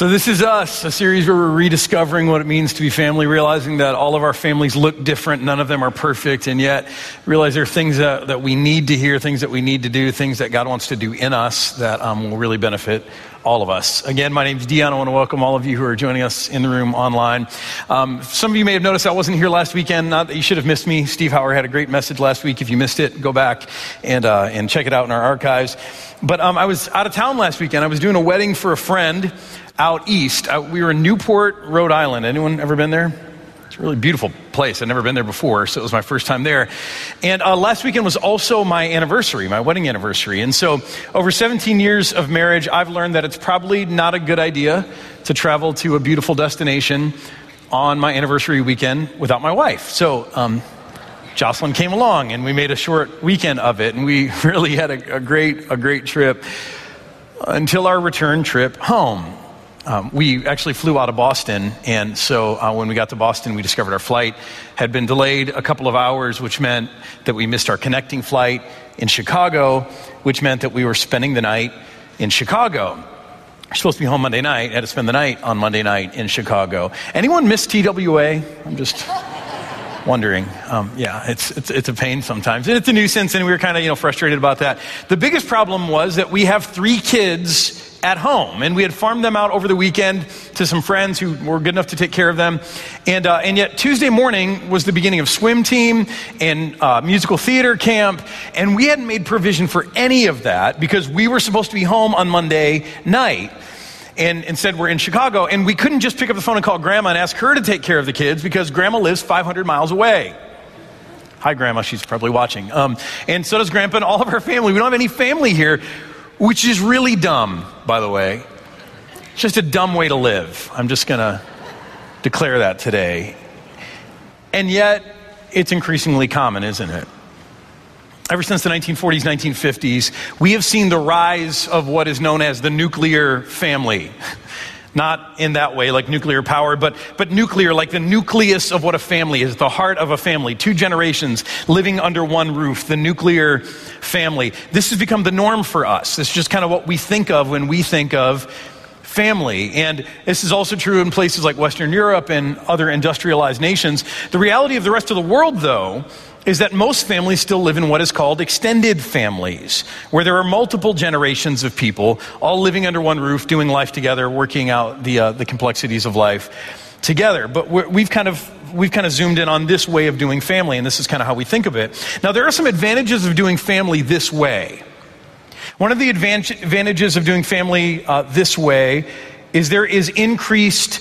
So, this is us, a series where we're rediscovering what it means to be family, realizing that all of our families look different, none of them are perfect, and yet realize there are things that, that we need to hear, things that we need to do, things that God wants to do in us that um, will really benefit all of us. Again, my name is Dion. I want to welcome all of you who are joining us in the room online. Um, some of you may have noticed I wasn't here last weekend. Not that you should have missed me. Steve Hauer had a great message last week. If you missed it, go back and, uh, and check it out in our archives. But um, I was out of town last weekend. I was doing a wedding for a friend out east. Uh, we were in Newport, Rhode Island. Anyone ever been there? It's a really beautiful place. I'd never been there before, so it was my first time there. And uh, last weekend was also my anniversary, my wedding anniversary. And so, over 17 years of marriage, I've learned that it's probably not a good idea to travel to a beautiful destination on my anniversary weekend without my wife. So, um, Jocelyn came along, and we made a short weekend of it, and we really had a, a great, a great trip until our return trip home. Um, we actually flew out of Boston, and so uh, when we got to Boston, we discovered our flight had been delayed a couple of hours, which meant that we missed our connecting flight in Chicago, which meant that we were spending the night in Chicago. We're supposed to be home Monday night, had to spend the night on Monday night in Chicago. Anyone miss TWA? I'm just wondering. Um, yeah, it's, it's, it's a pain sometimes. And it's a nuisance, and we were kind of, you know, frustrated about that. The biggest problem was that we have three kids at home. And we had farmed them out over the weekend to some friends who were good enough to take care of them. And, uh, and yet, Tuesday morning was the beginning of swim team and uh, musical theater camp. And we hadn't made provision for any of that because we were supposed to be home on Monday night. And instead, we're in Chicago. And we couldn't just pick up the phone and call grandma and ask her to take care of the kids because grandma lives 500 miles away. Hi, Grandma. She's probably watching. Um, and so does Grandpa and all of our family. We don't have any family here which is really dumb, by the way. Just a dumb way to live. I'm just going to declare that today. And yet, it's increasingly common, isn't it? Ever since the 1940s, 1950s, we have seen the rise of what is known as the nuclear family. Not in that way, like nuclear power, but, but nuclear, like the nucleus of what a family is, the heart of a family. Two generations living under one roof, the nuclear family. This has become the norm for us. Is just kind of what we think of when we think of family. And this is also true in places like Western Europe and other industrialized nations. The reality of the rest of the world, though, is that most families still live in what is called extended families, where there are multiple generations of people all living under one roof, doing life together, working out the, uh, the complexities of life together. But we've kind of we've kind of zoomed in on this way of doing family, and this is kind of how we think of it. Now, there are some advantages of doing family this way. One of the advantages of doing family uh, this way is there is increased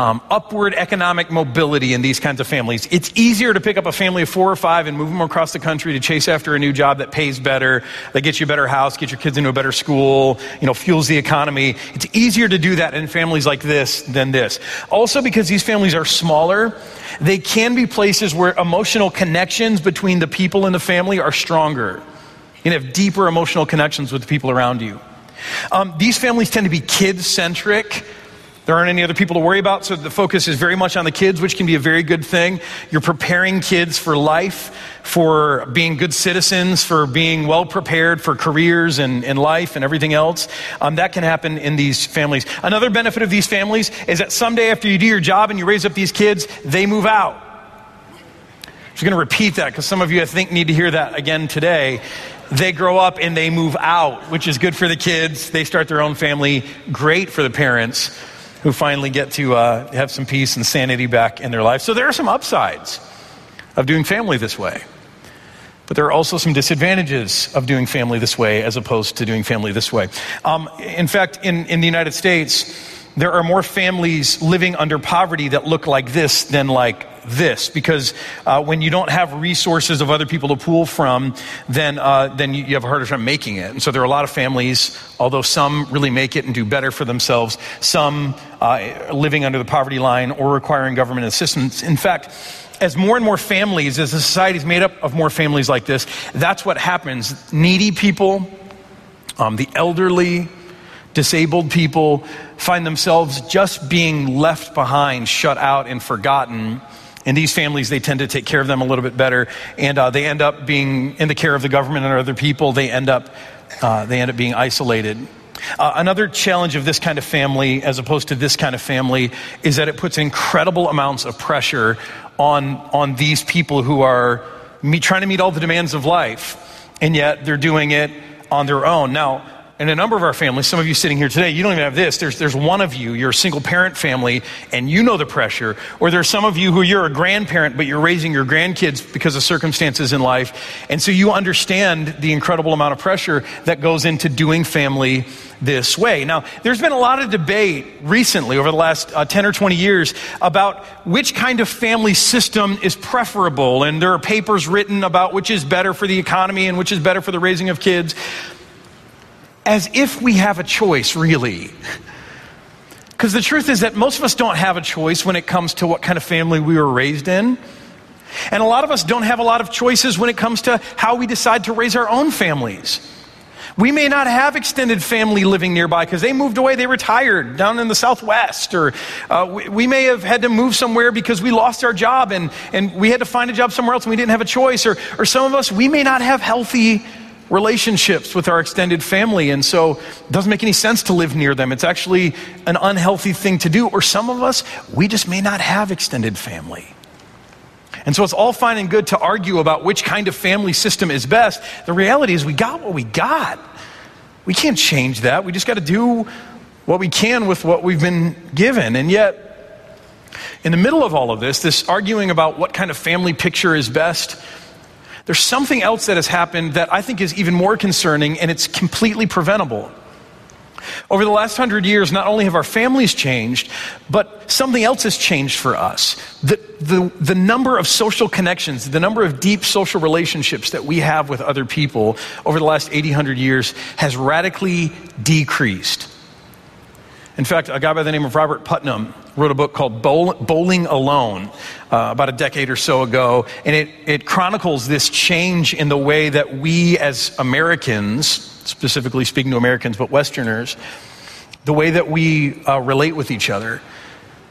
um, upward economic mobility in these kinds of families. It's easier to pick up a family of four or five and move them across the country to chase after a new job that pays better, that gets you a better house, gets your kids into a better school, you know, fuels the economy. It's easier to do that in families like this than this. Also, because these families are smaller, they can be places where emotional connections between the people in the family are stronger. You have deeper emotional connections with the people around you. Um, these families tend to be kid centric. There aren't any other people to worry about, so the focus is very much on the kids, which can be a very good thing. You're preparing kids for life, for being good citizens, for being well prepared for careers and, and life and everything else. Um, that can happen in these families. Another benefit of these families is that someday after you do your job and you raise up these kids, they move out. I'm just going to repeat that because some of you, I think, need to hear that again today they grow up and they move out, which is good for the kids. They start their own family, great for the parents who finally get to uh, have some peace and sanity back in their life. So there are some upsides of doing family this way. But there are also some disadvantages of doing family this way as opposed to doing family this way. Um, in fact, in, in the United States, there are more families living under poverty that look like this than like this because uh, when you don't have resources of other people to pull from, then, uh, then you, have a harder time making it. And so there are a lot of families, although some really make it and do better for themselves, some uh, living under the poverty line or requiring government assistance. In fact, as more and more families, as the society is made up of more families like this, that's what happens. Needy people, um, the elderly, disabled people find themselves just being left behind, shut out, and forgotten in these families, they tend to take care of them a little bit better, and uh, they end up being in the care of the government and other people. They end up, uh, they end up being isolated. Uh, another challenge of this kind of family, as opposed to this kind of family, is that it puts incredible amounts of pressure on, on these people who are me, trying to meet all the demands of life, and yet they're doing it on their own. Now, in a number of our families, some of you sitting here today, you don't even have this. There's, there's one of you, you're a single parent family, and you know the pressure. Or there's some of you who you're a grandparent, but you're raising your grandkids because of circumstances in life. And so you understand the incredible amount of pressure that goes into doing family this way. Now, there's been a lot of debate recently over the last uh, 10 or 20 years about which kind of family system is preferable. And there are papers written about which is better for the economy and which is better for the raising of kids as if we have a choice, really. Because the truth is that most of us don't have a choice when it comes to what kind of family we were raised in. And a lot of us don't have a lot of choices when it comes to how we decide to raise our own families. We may not have extended family living nearby because they moved away, they retired down in the Southwest, or uh, we, we, may have had to move somewhere because we lost our job and, and we had to find a job somewhere else and we didn't have a choice. Or, or some of us, we may not have healthy relationships with our extended family, and so it doesn't make any sense to live near them. It's actually an unhealthy thing to do. Or some of us, we just may not have extended family. And so it's all fine and good to argue about which kind of family system is best. The reality is, we got what we got. We can't change that. We just got to do what we can with what we've been given. And yet, in the middle of all of this, this arguing about what kind of family picture is best, there's something else that has happened that I think is even more concerning, and it's completely preventable. Over the last hundred years, not only have our families changed, but something else has changed for us. The, the, the number of social connections, the number of deep social relationships that we have with other people over the last 80, 100 years has radically decreased. In fact, a guy by the name of Robert Putnam wrote a book called Bowling Alone uh, about a decade or so ago, and it, it chronicles this change in the way that we as Americans, specifically speaking to Americans, but Westerners, the way that we uh, relate with each other.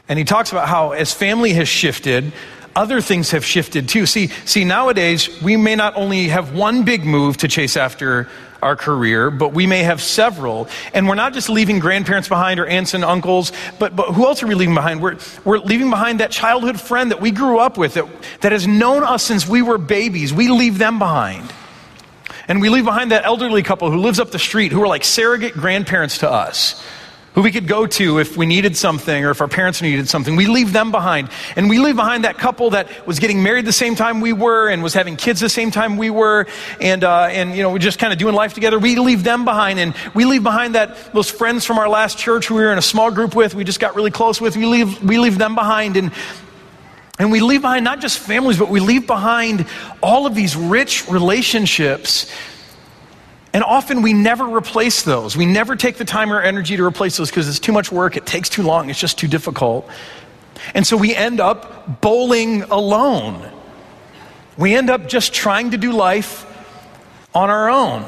And he talks about how as family has shifted, other things have shifted too. See, see, nowadays we may not only have one big move to chase after our career, but we may have several. And we're not just leaving grandparents behind or aunts and uncles, but, but who else are we leaving behind? We're, we're leaving behind that childhood friend that we grew up with, that, that has known us since we were babies. We leave them behind. And we leave behind that elderly couple who lives up the street who are like surrogate grandparents to us who we could go to if we needed something or if our parents needed something. We leave them behind. And we leave behind that couple that was getting married the same time we were and was having kids the same time we were and, uh, and you know, we're just kind of doing life together. We leave them behind. And we leave behind that, those friends from our last church who we were in a small group with, we just got really close with. We leave, we leave them behind. And, and we leave behind not just families, but we leave behind all of these rich relationships and often we never replace those. We never take the time or energy to replace those because it's too much work, it takes too long, it's just too difficult. And so we end up bowling alone. We end up just trying to do life on our own.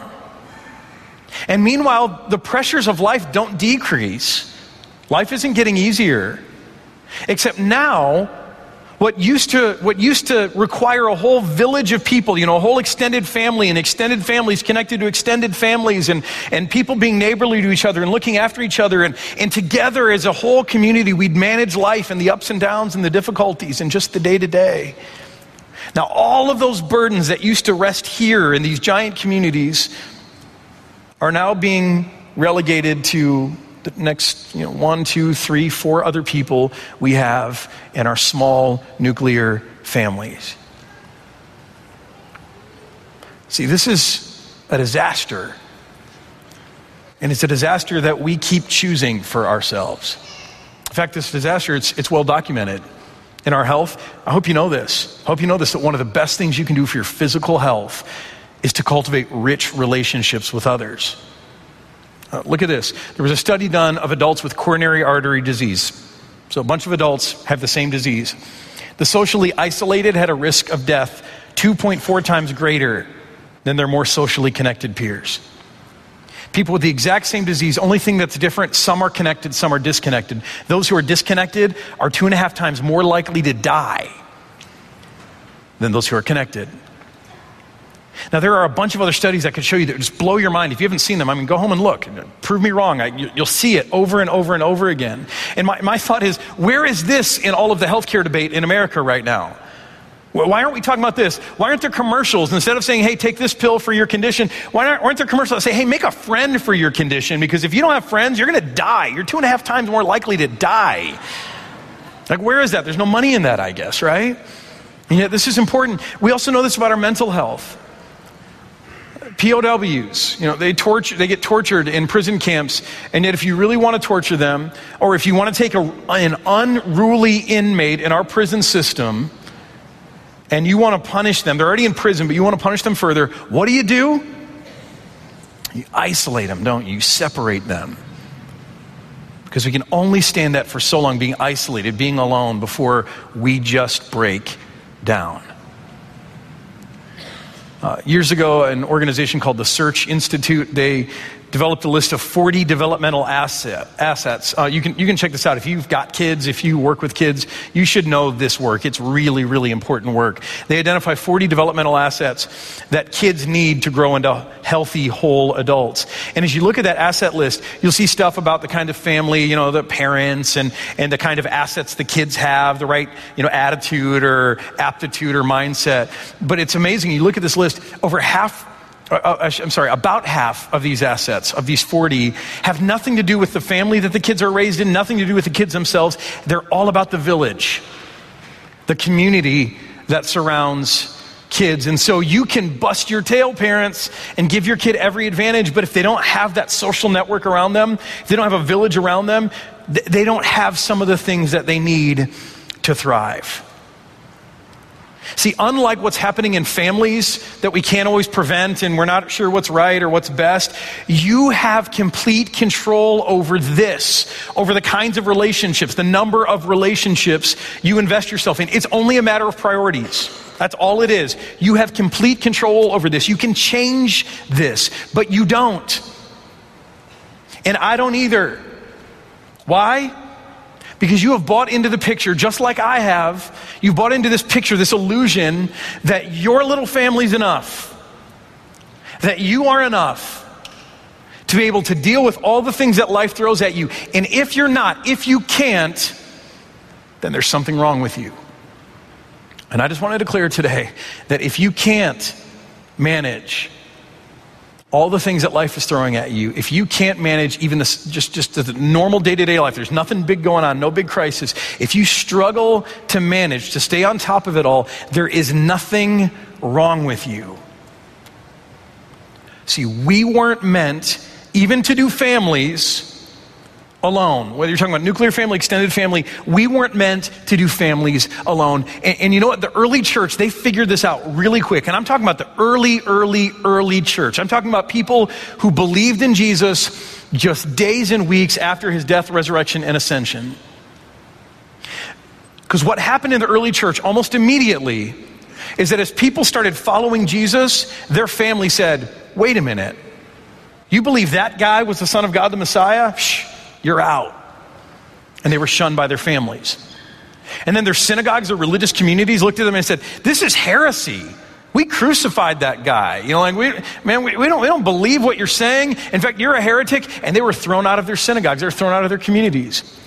And meanwhile, the pressures of life don't decrease. Life isn't getting easier. Except now, what used to, what used to require a whole village of people, you know, a whole extended family and extended families connected to extended families and, and people being neighborly to each other and looking after each other and, and together as a whole community, we'd manage life and the ups and downs and the difficulties and just the day to day. Now, all of those burdens that used to rest here in these giant communities are now being relegated to the next you know, one, two, three, four other people we have in our small nuclear families. See, this is a disaster. And it's a disaster that we keep choosing for ourselves. In fact, this disaster, it's, it's well documented in our health. I hope you know this. I hope you know this that one of the best things you can do for your physical health is to cultivate rich relationships with others. Uh, look at this. There was a study done of adults with coronary artery disease. So a bunch of adults have the same disease. The socially isolated had a risk of death 2.4 times greater than their more socially connected peers. People with the exact same disease, only thing that's different, some are connected, some are disconnected. Those who are disconnected are two and a half times more likely to die than those who are connected. Now, there are a bunch of other studies that could show you that just blow your mind. If you haven't seen them, I mean, go home and look. Prove me wrong. I, you'll see it over and over and over again. And my, my thought is, where is this in all of the healthcare debate in America right now? Why aren't we talking about this? Why aren't there commercials? Instead of saying, hey, take this pill for your condition, why aren't, aren't there commercials that say, hey, make a friend for your condition? Because if you don't have friends, you're going to die. You're two and a half times more likely to die. Like, where is that? There's no money in that, I guess, right? And yet, this is important. We also know this about our mental health. POWs, you know, they torture, they get tortured in prison camps, and yet if you really want to torture them, or if you want to take a, an unruly inmate in our prison system, and you want to punish them, they're already in prison, but you want to punish them further, what do you do? You isolate them, don't you? You separate them. Because we can only stand that for so long, being isolated, being alone, before we just break down. Uh, years ago, an organization called the Search Institute, they developed a list of 40 developmental asset, assets. Uh, you, can, you can check this out. If you've got kids, if you work with kids, you should know this work. It's really, really important work. They identify 40 developmental assets that kids need to grow into healthy, whole adults. And as you look at that asset list, you'll see stuff about the kind of family, you know, the parents and, and the kind of assets the kids have, the right, you know, attitude or aptitude or mindset. But it's amazing. You look at this list, over half Uh, uh, I'm sorry, about half of these assets, of these 40, have nothing to do with the family that the kids are raised in, nothing to do with the kids themselves. They're all about the village, the community that surrounds kids. And so you can bust your tail, parents, and give your kid every advantage, but if they don't have that social network around them, if they don't have a village around them, they don't have some of the things that they need to thrive. See, unlike what's happening in families that we can't always prevent and we're not sure what's right or what's best, you have complete control over this, over the kinds of relationships, the number of relationships you invest yourself in. It's only a matter of priorities. That's all it is. You have complete control over this. You can change this, but you don't. And I don't either. Why? Because you have bought into the picture, just like I have. You've bought into this picture, this illusion that your little family's enough, that you are enough to be able to deal with all the things that life throws at you. And if you're not, if you can't, then there's something wrong with you. And I just want to declare today that if you can't manage all the things that life is throwing at you, if you can't manage even this, just, just the normal day to day life, there's nothing big going on, no big crisis, if you struggle to manage, to stay on top of it all, there is nothing wrong with you. See, we weren't meant even to do families alone. Whether you're talking about nuclear family, extended family, we weren't meant to do families alone. And, and, you know what? The early church, they figured this out really quick. And I'm talking about the early, early, early church. I'm talking about people who believed in Jesus just days and weeks after his death, resurrection, and ascension. Because what happened in the early church almost immediately is that as people started following Jesus, their family said, wait a minute. You believe that guy was the Son of God, the Messiah? Shh. You're out. And they were shunned by their families. And then their synagogues or religious communities looked at them and said, This is heresy. We crucified that guy. You know, like, we, man, we, we, don't, we don't believe what you're saying. In fact, you're a heretic. And they were thrown out of their synagogues, they were thrown out of their communities.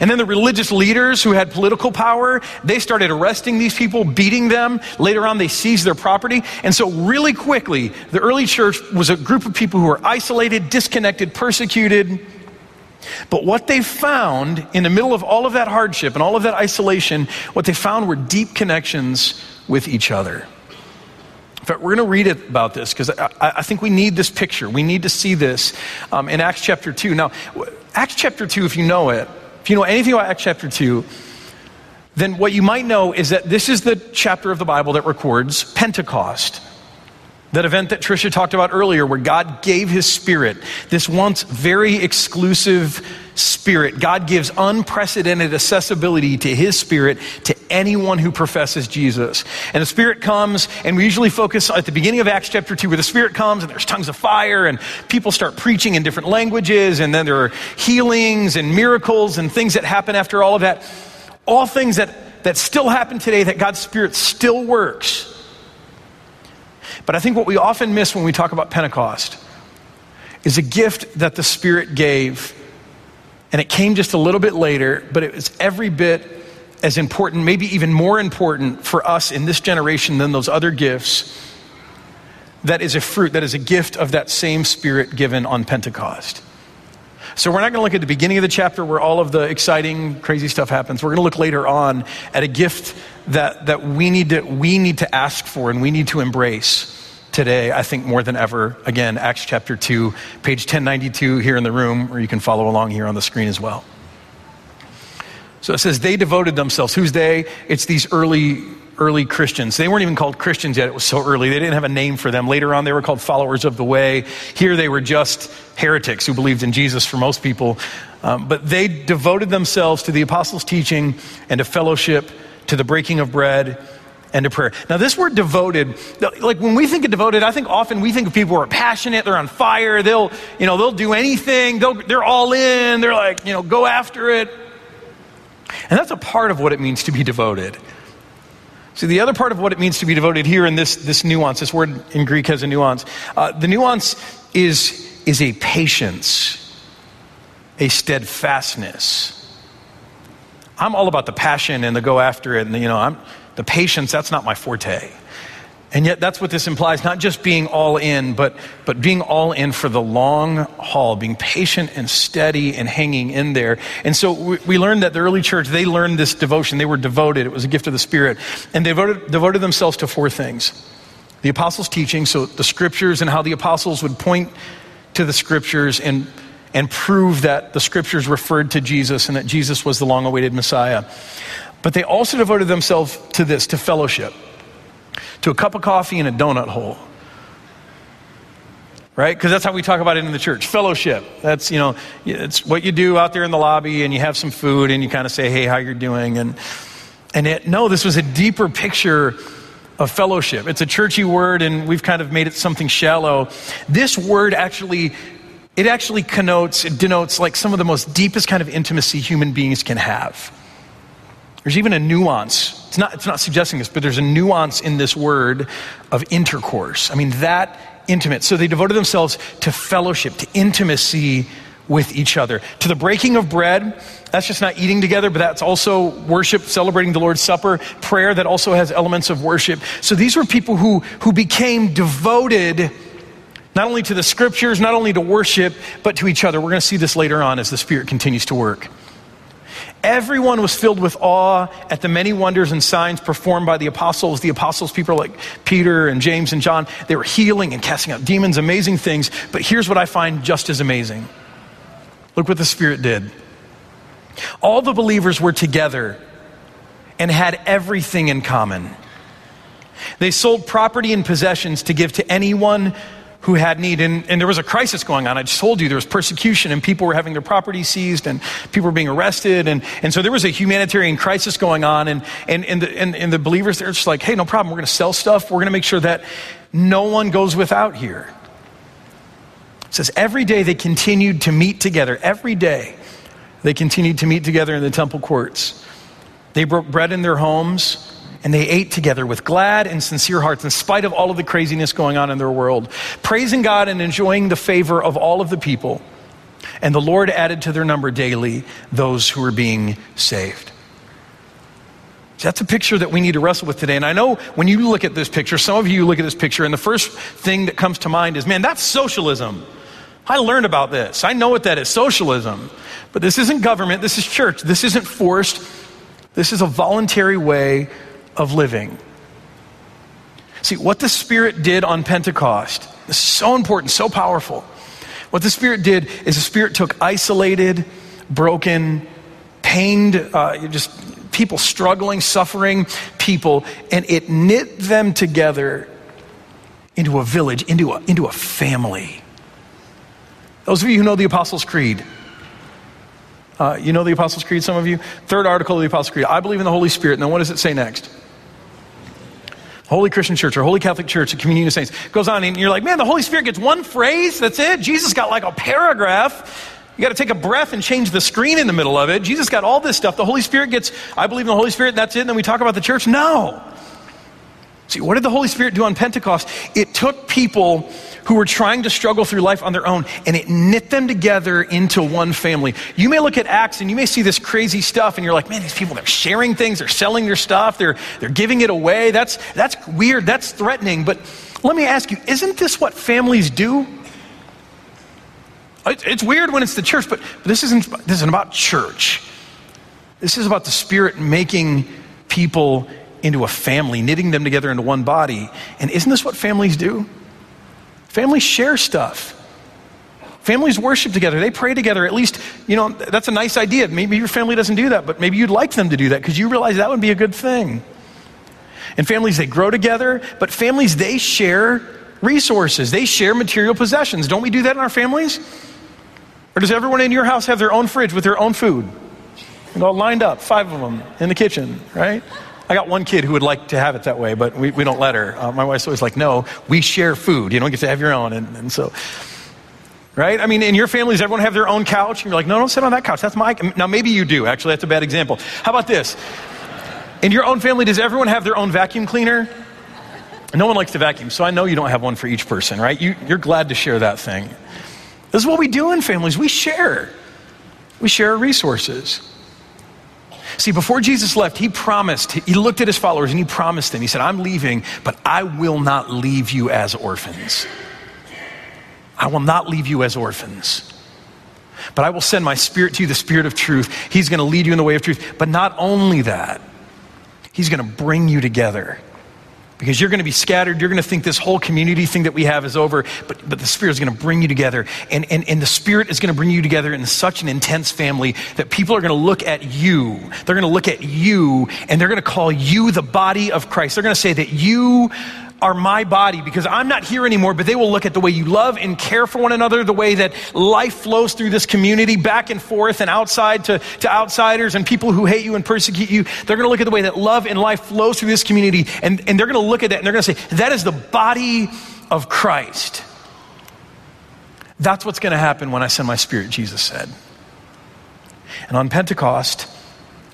And then the religious leaders who had political power, they started arresting these people, beating them. Later on, they seized their property. And so, really quickly, the early church was a group of people who were isolated, disconnected, persecuted. But what they found in the middle of all of that hardship and all of that isolation, what they found were deep connections with each other. In fact, we're going to read about this because I, I, think we need this picture. We need to see this um, in Acts chapter 2. Now, Acts chapter 2, if you know it, if you know anything about Acts chapter 2, then what you might know is that this is the chapter of the Bible that records Pentecost. That event that Tricia talked about earlier, where God gave his spirit, this once very exclusive spirit. God gives unprecedented accessibility to his spirit to anyone who professes Jesus. And the spirit comes, and we usually focus at the beginning of Acts chapter 2, where the spirit comes and there's tongues of fire, and people start preaching in different languages, and then there are healings and miracles and things that happen after all of that. All things that, that still happen today, that God's spirit still works. But I think what we often miss when we talk about Pentecost is a gift that the Spirit gave, and it came just a little bit later, but it was every bit as important, maybe even more important for us in this generation than those other gifts. That is a fruit, that is a gift of that same Spirit given on Pentecost. So we're not going to look at the beginning of the chapter where all of the exciting, crazy stuff happens. We're going to look later on at a gift that, that we, need to, we need to ask for and we need to embrace today, I think more than ever. Again, Acts chapter 2, page 1092 here in the room, or you can follow along here on the screen as well. So it says they devoted themselves. Who's they? It's these early early Christians. They weren't even called Christians yet. It was so early. They didn't have a name for them. Later on, they were called followers of the way. Here, they were just heretics who believed in Jesus for most people. Um, but they devoted themselves to the apostles' teaching and to fellowship, to the breaking of bread, and to prayer. Now, this word devoted, like when we think of devoted, I think often we think of people who are passionate, they're on fire, they'll, you know, they'll do anything, they'll, they're all in, they're like, you know, go after it. And that's a part of what it means to be devoted. See, the other part of what it means to be devoted here in this, this nuance, this word in Greek has a nuance. Uh, the nuance is, is a patience, a steadfastness. I'm all about the passion and the go after it, and the, you know, I'm the patience. That's not my forte. And yet, that's what this implies not just being all in, but, but being all in for the long haul, being patient and steady and hanging in there. And so we, we learned that the early church, they learned this devotion. They were devoted, it was a gift of the Spirit. And they devoted, devoted themselves to four things the apostles' teaching, so the scriptures and how the apostles would point to the scriptures and, and prove that the scriptures referred to Jesus and that Jesus was the long awaited Messiah. But they also devoted themselves to this, to fellowship to a cup of coffee and a donut hole. Right? Because that's how we talk about it in the church. Fellowship. That's, you know, it's what you do out there in the lobby and you have some food and you kind of say, hey, how you're doing. And, and it, no, this was a deeper picture of fellowship. It's a churchy word and we've kind of made it something shallow. This word actually, it actually connotes, it denotes like some of the most deepest kind of intimacy human beings can have. There's even a nuance. It's not, it's not suggesting this, but there's a nuance in this word of intercourse. I mean, that intimate. So they devoted themselves to fellowship, to intimacy with each other. To the breaking of bread, that's just not eating together, but that's also worship, celebrating the Lord's Supper, prayer that also has elements of worship. So these were people who, who became devoted not only to the scriptures, not only to worship, but to each other. We're going to see this later on as the Spirit continues to work. Everyone was filled with awe at the many wonders and signs performed by the apostles. The apostles, people like Peter and James and John, they were healing and casting out demons, amazing things. But here's what I find just as amazing look what the Spirit did. All the believers were together and had everything in common. They sold property and possessions to give to anyone who had need. And, and there was a crisis going on. I just told you there was persecution and people were having their property seized and people were being arrested. And, and so there was a humanitarian crisis going on. And, and, and, the, and, and the believers, they're just like, hey, no problem. We're going to sell stuff. We're going to make sure that no one goes without here. It says every day they continued to meet together. Every day they continued to meet together in the temple courts. They broke bread in their homes and they ate together with glad and sincere hearts in spite of all of the craziness going on in their world, praising God and enjoying the favor of all of the people. And the Lord added to their number daily those who were being saved. That's a picture that we need to wrestle with today. And I know when you look at this picture, some of you look at this picture, and the first thing that comes to mind is, man, that's socialism. I learned about this. I know what that is socialism. But this isn't government, this is church. This isn't forced. This is a voluntary way of living. See, what the Spirit did on Pentecost is so important, so powerful. What the Spirit did is the Spirit took isolated, broken, pained, uh, just people struggling, suffering people, and it knit them together into a village, into a, into a family. Those of you who know the Apostles' Creed, uh, you know the Apostles' Creed, some of you? Third article of the Apostles' Creed. I believe in the Holy Spirit. Now, what does it say next? Holy Christian Church or Holy Catholic Church, a communion of saints. Goes on, and you're like, man, the Holy Spirit gets one phrase, that's it. Jesus got like a paragraph. You got to take a breath and change the screen in the middle of it. Jesus got all this stuff. The Holy Spirit gets, I believe in the Holy Spirit, and that's it. And then we talk about the church. No. See, what did the Holy Spirit do on Pentecost? It took people who were trying to struggle through life on their own and it knit them together into one family. You may look at Acts and you may see this crazy stuff and you're like, man, these people, they're sharing things, they're selling their stuff, they're, they're giving it away. That's, that's weird, that's threatening. But let me ask you, isn't this what families do? It's weird when it's the church, but this isn't, this isn't about church. This is about the Spirit making people into a family, knitting them together into one body. And isn't this what families do? Families share stuff. Families worship together. They pray together. At least, you know, that's a nice idea. Maybe your family doesn't do that, but maybe you'd like them to do that because you realize that would be a good thing. And families, they grow together, but families, they share resources. They share material possessions. Don't we do that in our families? Or does everyone in your house have their own fridge with their own food? And all lined up, five of them in the kitchen, right? I got one kid who would like to have it that way, but we, we don't let her. Uh, my wife's always like, no, we share food. You don't get to have your own. And, and so, right? I mean, in your families, everyone have their own couch. And you're like, no, don't sit on that couch. That's my. Now, maybe you do. Actually, that's a bad example. How about this? In your own family, does everyone have their own vacuum cleaner? No one likes to vacuum, so I know you don't have one for each person, right? You, you're glad to share that thing. This is what we do in families. We share. We share resources. See, before Jesus left, he promised, he looked at his followers and he promised them, he said, I'm leaving, but I will not leave you as orphans. I will not leave you as orphans. But I will send my spirit to you, the spirit of truth. He's going to lead you in the way of truth. But not only that, he's going to bring you together because you're going to be scattered. You're going to think this whole community thing that we have is over, but, but the Spirit is going to bring you together. And, and, and the Spirit is going to bring you together in such an intense family that people are going to look at you. They're going to look at you and they're going to call you the body of Christ. They're going to say that you are my body because I'm not here anymore, but they will look at the way you love and care for one another, the way that life flows through this community back and forth and outside to, to outsiders and people who hate you and persecute you. They're going to look at the way that love and life flows through this community and, and they're going to look at that and they're going to say, that is the body of Christ. That's what's going to happen when I send my spirit, Jesus said. And on Pentecost,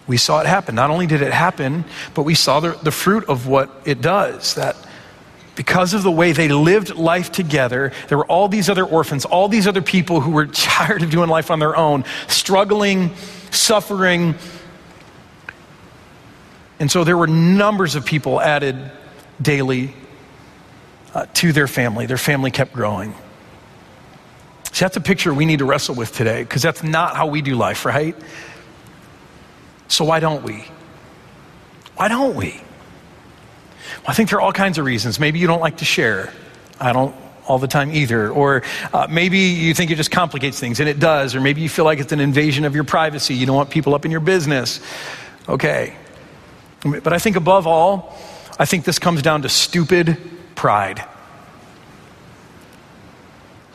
we saw it happen. Not only did it happen, but we saw the, the fruit of what it does. That because of the way they lived life together, there were all these other orphans, all these other people who were tired of doing life on their own, struggling, suffering. And so there were numbers of people added daily uh, to their family. Their family kept growing. See, that's a picture we need to wrestle with today because that's not how we do life, right? So why don't we? Why don't we? Well, I think there are all kinds of reasons. Maybe you don't like to share. I don't all the time either. Or uh, maybe you think it just complicates things, and it does. Or maybe you feel like it's an invasion of your privacy. You don't want people up in your business. Okay. But I think above all, I think this comes down to stupid pride.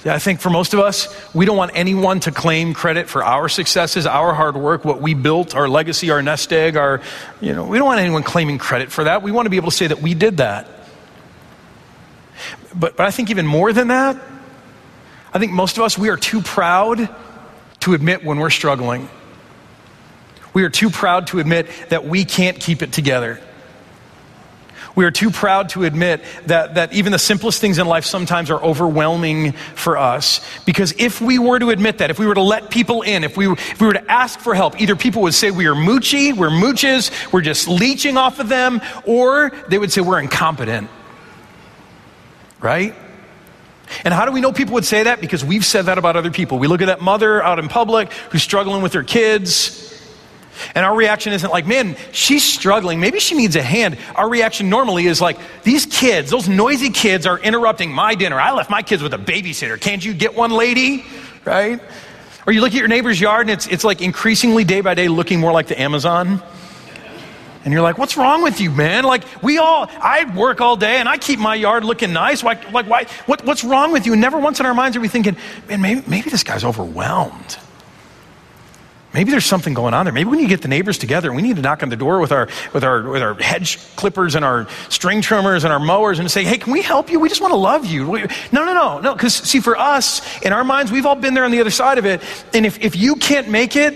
I think for most of us, we don't want anyone to claim credit for our successes, our hard work, what we built, our legacy, our nest egg, our, you know, we don't want anyone claiming credit for that. We want to be able to say that we did that. But, but I think even more than that, I think most of us, we are too proud to admit when we're struggling. We are too proud to admit that we can't keep it together. We are too proud to admit that, that even the simplest things in life sometimes are overwhelming for us. Because if we were to admit that, if we were to let people in, if we, if we were to ask for help, either people would say we are moochy, we're mooches, we're just leeching off of them, or they would say we're incompetent. Right? And how do we know people would say that? Because we've said that about other people. We look at that mother out in public who's struggling with her kids and our reaction isn't like, man, she's struggling. Maybe she needs a hand. Our reaction normally is like, these kids, those noisy kids are interrupting my dinner. I left my kids with a babysitter. Can't you get one lady? Right? Or you look at your neighbor's yard and it's, it's like increasingly day by day looking more like the Amazon. And you're like, what's wrong with you, man? Like, we all, I work all day and I keep my yard looking nice. Like, like why, what, what's wrong with you? And never once in our minds are we thinking, man, maybe, maybe this guy's overwhelmed. Maybe there's something going on there. Maybe we need to get the neighbors together we need to knock on the door with our, with our, with our hedge clippers and our string trimmers and our mowers and say, hey, can we help you? We just want to love you. We, no, no, no, no. Because see, for us, in our minds, we've all been there on the other side of it. And if, if you can't make it,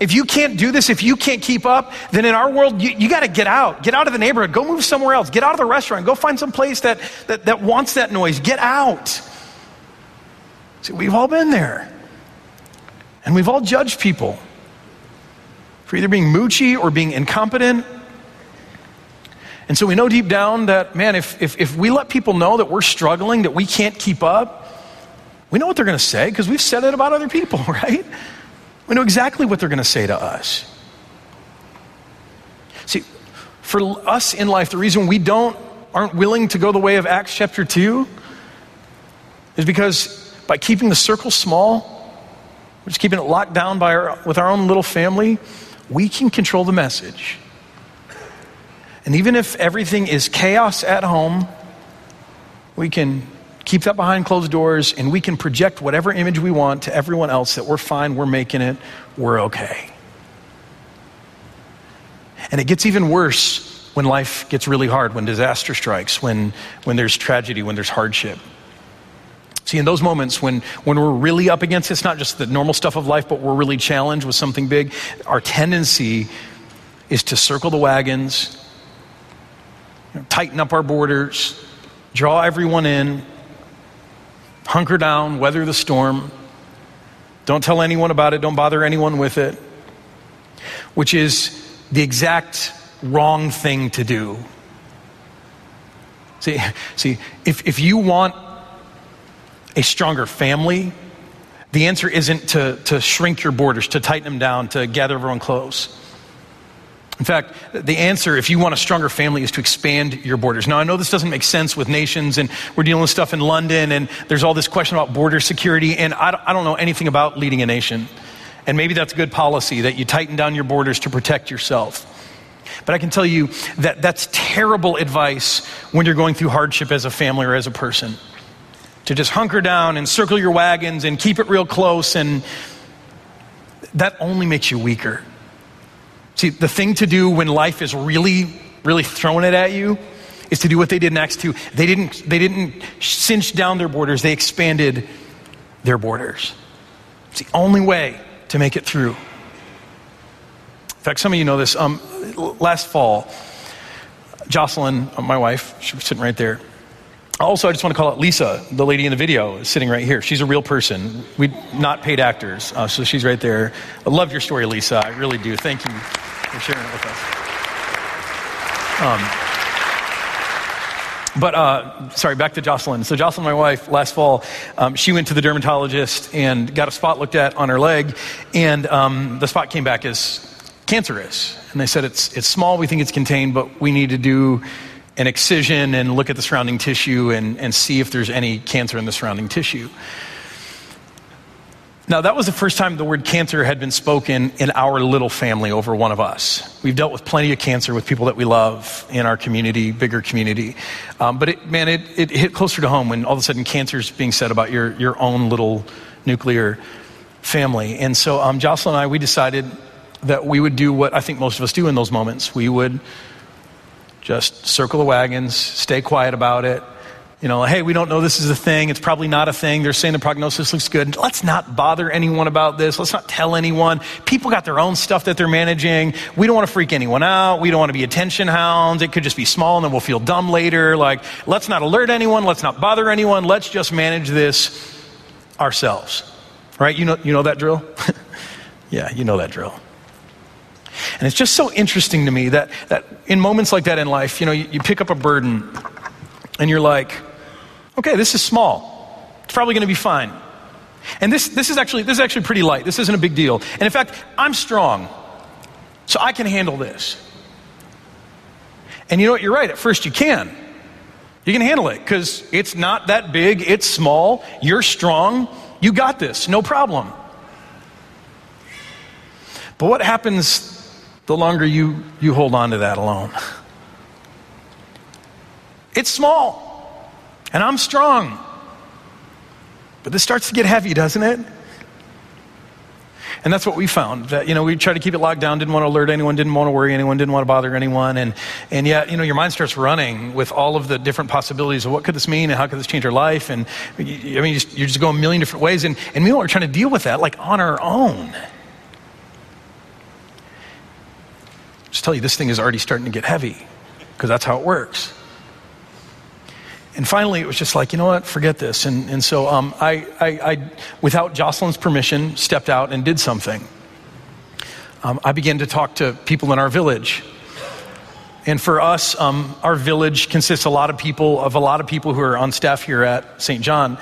If you can't do this, if you can't keep up, then in our world, you, you got to get out. Get out of the neighborhood. Go move somewhere else. Get out of the restaurant. Go find some place that, that, that wants that noise. Get out. See, we've all been there. And we've all judged people for either being moochy or being incompetent. And so we know deep down that, man, if, if, if we let people know that we're struggling, that we can't keep up, we know what they're going to say because we've said it about other people, right? We know exactly what they're going to say to us. See, for us in life, the reason we don't aren't willing to go the way of Acts chapter 2 is because by keeping the circle small, we're just keeping it locked down by our, with our own little family, we can control the message. And even if everything is chaos at home, we can keep that behind closed doors and we can project whatever image we want to everyone else that we're fine, we're making it, we're okay. And it gets even worse when life gets really hard, when disaster strikes, when, when there's tragedy, when there's hardship. See, in those moments when, when we're really up against it, it's not just the normal stuff of life, but we're really challenged with something big, our tendency is to circle the wagons, you know, tighten up our borders, draw everyone in, hunker down, weather the storm. Don't tell anyone about it, don't bother anyone with it, which is the exact wrong thing to do. See, see if, if you want a stronger family, the answer isn't to, to shrink your borders, to tighten them down, to gather everyone close. In fact, the answer, if you want a stronger family, is to expand your borders. Now, I know this doesn't make sense with nations, and we're dealing with stuff in London, and there's all this question about border security, and I don't, I don't know anything about leading a nation. And maybe that's good policy that you tighten down your borders to protect yourself. But I can tell you that that's terrible advice when you're going through hardship as a family or as a person to just hunker down and circle your wagons and keep it real close, and that only makes you weaker. See, the thing to do when life is really, really throwing it at you is to do what they did next to. They didn't, they didn't cinch down their borders, they expanded their borders. It's the only way to make it through. In fact, some of you know this. Um, last fall, Jocelyn, my wife, she was sitting right there. Also, I just want to call out Lisa, the lady in the video, sitting right here. She's a real person. We not paid actors, uh, so she's right there. I love your story, Lisa. I really do. Thank you for sharing it with us. Um, but uh, sorry, back to Jocelyn. So Jocelyn, my wife, last fall, um, she went to the dermatologist and got a spot looked at on her leg, and um, the spot came back as cancerous. And they said it's it's small. We think it's contained, but we need to do an excision and look at the surrounding tissue and, and see if there's any cancer in the surrounding tissue. Now, that was the first time the word cancer had been spoken in our little family over one of us. We've dealt with plenty of cancer with people that we love in our community, bigger community. Um, but it, man, it, it hit closer to home when all of a sudden cancer is being said about your, your own little nuclear family. And so um, Jocelyn and I, we decided that we would do what I think most of us do in those moments. We would just circle the wagons, stay quiet about it. You know, hey, we don't know this is a thing. It's probably not a thing. They're saying the prognosis looks good. Let's not bother anyone about this. Let's not tell anyone. People got their own stuff that they're managing. We don't want to freak anyone out. We don't want to be attention hounds. It could just be small and then we'll feel dumb later. Like, let's not alert anyone. Let's not bother anyone. Let's just manage this ourselves. Right? You know, you know that drill? yeah, you know that drill. And it's just so interesting to me that, that in moments like that in life, you know, you, you pick up a burden and you're like, okay, this is small. It's probably going to be fine. And this, this, is actually, this is actually pretty light. This isn't a big deal. And in fact, I'm strong, so I can handle this. And you know what? You're right. At first, you can. You can handle it because it's not that big, it's small, you're strong, you got this, no problem. But what happens the longer you, you hold on to that alone. It's small, and I'm strong. But this starts to get heavy, doesn't it? And that's what we found. That, you know, we tried to keep it locked down, didn't want to alert anyone, didn't want to worry anyone, didn't want to bother anyone. And, and yet, you know, your mind starts running with all of the different possibilities of what could this mean and how could this change our life. And I mean, you just, you just go a million different ways. And, and we all are trying to deal with that like on our own. Tell you, this thing is already starting to get heavy because that's how it works. And finally, it was just like, you know what, forget this. And, and so um, I, I, I, without Jocelyn's permission, stepped out and did something. Um, I began to talk to people in our village. And for us, um, our village consists a lot of people of a lot of people who are on staff here at St. John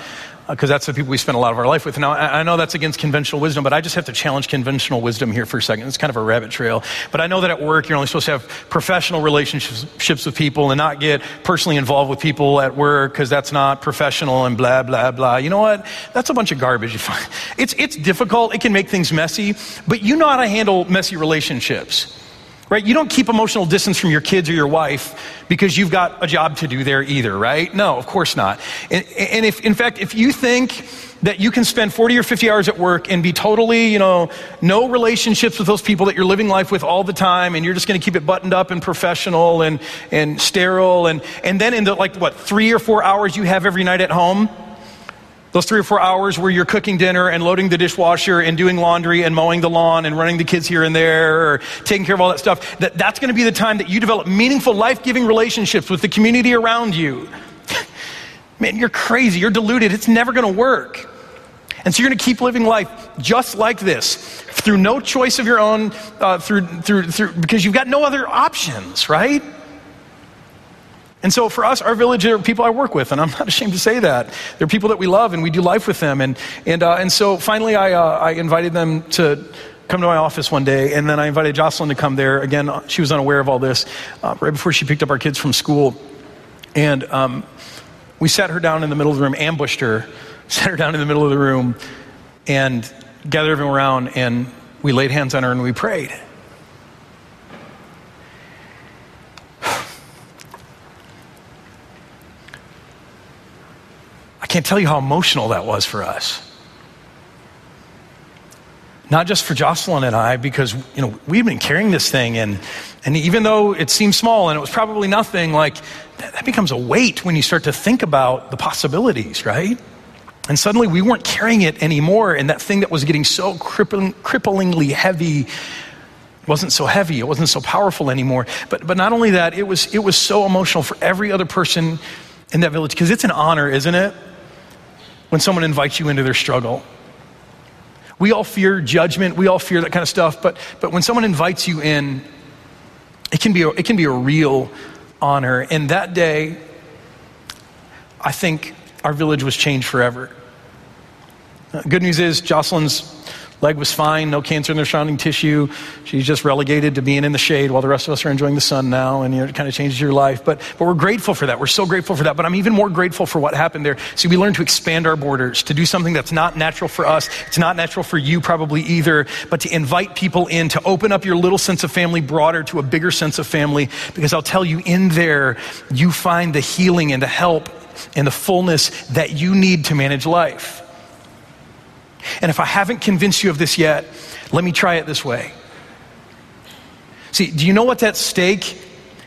because that's the people we spend a lot of our life with. Now, I, I know that's against conventional wisdom, but I just have to challenge conventional wisdom here for a second. It's kind of a rabbit trail. But I know that at work, you're only supposed to have professional relationships with people and not get personally involved with people at work because that's not professional and blah, blah, blah. You know what? That's a bunch of garbage. You find. It's, it's difficult. It can make things messy, but you know how to handle messy relationships. Right? You don't keep emotional distance from your kids or your wife because you've got a job to do there either, right? No, of course not. And, and if, in fact, if you think that you can spend 40 or 50 hours at work and be totally, you know, no relationships with those people that you're living life with all the time and you're just going to keep it buttoned up and professional and, and sterile and, and then in the, like, what, three or four hours you have every night at home, those three or four hours where you're cooking dinner and loading the dishwasher and doing laundry and mowing the lawn and running the kids here and there or taking care of all that stuff, that, that's going to be the time that you develop meaningful, life giving relationships with the community around you. Man, you're crazy. You're deluded. It's never going to work. And so you're going to keep living life just like this, through no choice of your own, uh, through, through, through, because you've got no other options, right? And so for us, our village are people I work with, and I'm not ashamed to say that. They're people that we love, and we do life with them. And, and, uh, and so finally, I, uh, I invited them to come to my office one day, and then I invited Jocelyn to come there. Again, she was unaware of all this uh, right before she picked up our kids from school. And um, we sat her down in the middle of the room, ambushed her, sat her down in the middle of the room, and gathered everyone around, and we laid hands on her and we prayed. I can't tell you how emotional that was for us. Not just for Jocelyn and I, because you know we've been carrying this thing, and and even though it seems small and it was probably nothing, like that, that becomes a weight when you start to think about the possibilities, right? And suddenly we weren't carrying it anymore, and that thing that was getting so crippling, cripplingly heavy wasn't so heavy, it wasn't so powerful anymore. But but not only that, it was it was so emotional for every other person in that village because it's an honor, isn't it? When someone invites you into their struggle. We all fear judgment, we all fear that kind of stuff, but, but when someone invites you in, it can, be a, it can be a real honor. And that day, I think our village was changed forever. Good news is, Jocelyn's Leg was fine, no cancer in the surrounding tissue. She's just relegated to being in the shade while the rest of us are enjoying the sun now, and you know, it kind of changes your life. But, but we're grateful for that. We're so grateful for that. But I'm even more grateful for what happened there. See, we learned to expand our borders, to do something that's not natural for us. It's not natural for you, probably either, but to invite people in, to open up your little sense of family broader to a bigger sense of family. Because I'll tell you, in there, you find the healing and the help and the fullness that you need to manage life. And if I haven't convinced you of this yet, let me try it this way. See, do you know what's at stake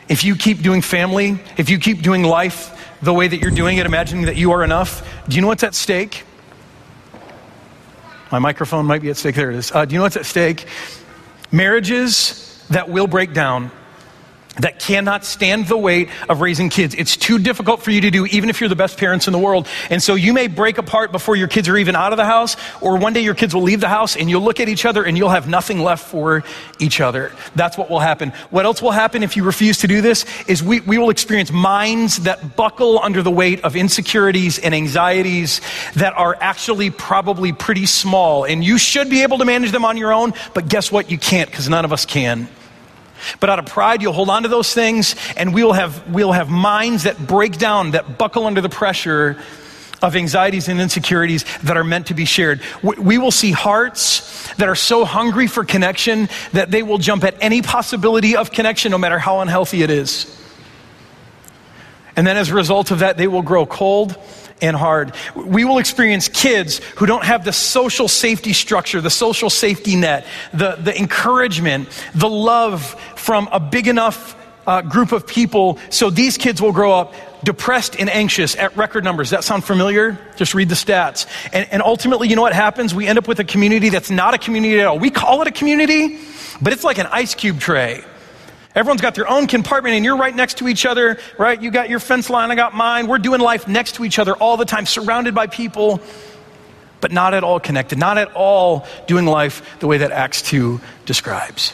if you keep doing family, if you keep doing life the way that you're doing it, imagining that you are enough? Do you know what's at stake? My microphone might be at stake. There it is. Uh, do you know what's at stake? Marriages that will break down that cannot stand the weight of raising kids. It's too difficult for you to do, even if you're the best parents in the world. And so you may break apart before your kids are even out of the house, or one day your kids will leave the house and you'll look at each other and you'll have nothing left for each other. That's what will happen. What else will happen if you refuse to do this is we, we will experience minds that buckle under the weight of insecurities and anxieties that are actually probably pretty small. And you should be able to manage them on your own, but guess what? You can't because none of us can. But out of pride, you'll hold on to those things, and we'll have, we'll have minds that break down, that buckle under the pressure of anxieties and insecurities that are meant to be shared. We will see hearts that are so hungry for connection that they will jump at any possibility of connection, no matter how unhealthy it is. And then as a result of that, they will grow cold and hard. We will experience kids who don't have the social safety structure, the social safety net, the, the encouragement, the love from a big enough uh, group of people. So these kids will grow up depressed and anxious at record numbers. That sound familiar? Just read the stats. And, and ultimately, you know what happens? We end up with a community that's not a community at all. We call it a community, but it's like an ice cube tray. Everyone's got their own compartment and you're right next to each other, right? You got your fence line, I got mine. We're doing life next to each other all the time, surrounded by people, but not at all connected, not at all doing life the way that Acts 2 describes.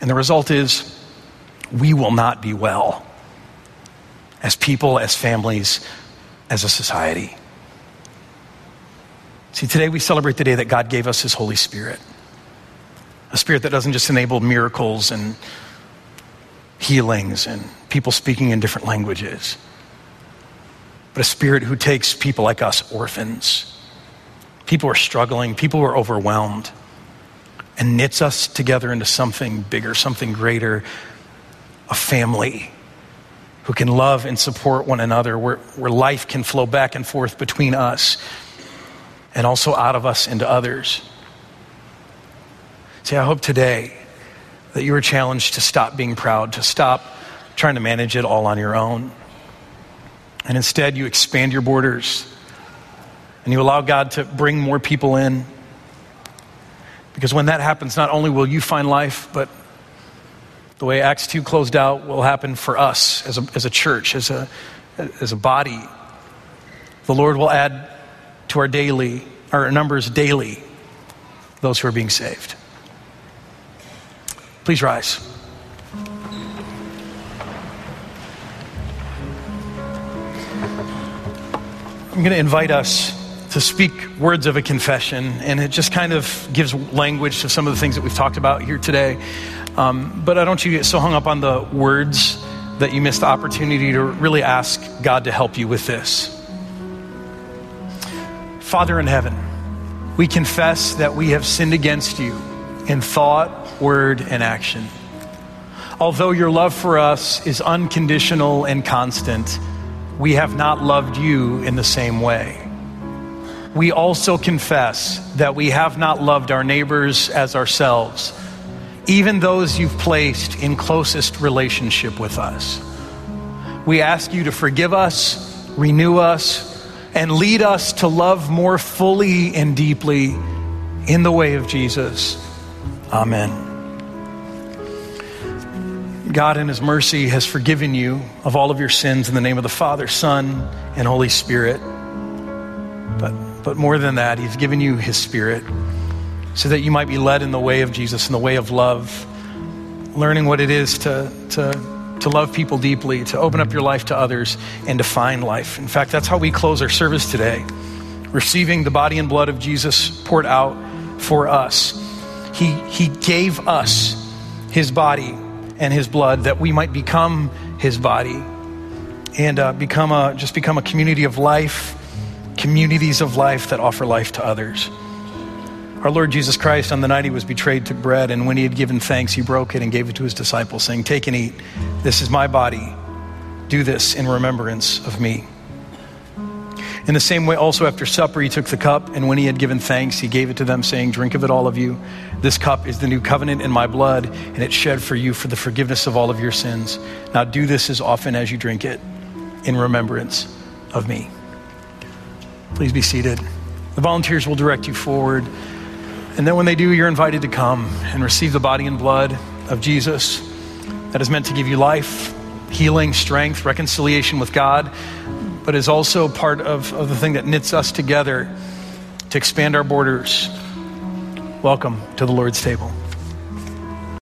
And the result is we will not be well as people, as families, as a society. See, today we celebrate the day that God gave us His Holy Spirit. A spirit that doesn't just enable miracles and healings and people speaking in different languages, but a spirit who takes people like us, orphans, people who are struggling, people who are overwhelmed, and knits us together into something bigger, something greater, a family who can love and support one another, where, where life can flow back and forth between us and also out of us into others. See, I hope today that you are challenged to stop being proud, to stop trying to manage it all on your own. And instead, you expand your borders and you allow God to bring more people in. Because when that happens, not only will you find life, but the way Acts 2 closed out will happen for us as a, as a church, as a, as a body. The Lord will add to our daily, our numbers daily, those who are being saved. Please rise. I'm going to invite us to speak words of a confession, and it just kind of gives language to some of the things that we've talked about here today. Um, but I don't want you to get so hung up on the words that you miss the opportunity to really ask God to help you with this. Father in heaven, we confess that we have sinned against you in thought, word, and action. Although your love for us is unconditional and constant, we have not loved you in the same way. We also confess that we have not loved our neighbors as ourselves, even those you've placed in closest relationship with us. We ask you to forgive us, renew us, and lead us to love more fully and deeply in the way of Jesus. Amen. God, in His mercy, has forgiven you of all of your sins in the name of the Father, Son, and Holy Spirit. But, but more than that, He's given you His Spirit so that you might be led in the way of Jesus, in the way of love, learning what it is to, to, to love people deeply, to open up your life to others, and to find life. In fact, that's how we close our service today receiving the body and blood of Jesus poured out for us. He, he gave us His body and his blood that we might become his body and uh, become a, just become a community of life, communities of life that offer life to others. Our Lord Jesus Christ, on the night he was betrayed, took bread, and when he had given thanks, he broke it and gave it to his disciples, saying, Take and eat. This is my body. Do this in remembrance of me. In the same way, also after supper, he took the cup, and when he had given thanks, he gave it to them, saying, Drink of it, all of you. This cup is the new covenant in my blood, and it's shed for you for the forgiveness of all of your sins. Now do this as often as you drink it in remembrance of me. Please be seated. The volunteers will direct you forward. And then when they do, you're invited to come and receive the body and blood of Jesus that is meant to give you life, healing, strength, reconciliation with God but is also part of, of the thing that knits us together to expand our borders. Welcome to the Lord's table.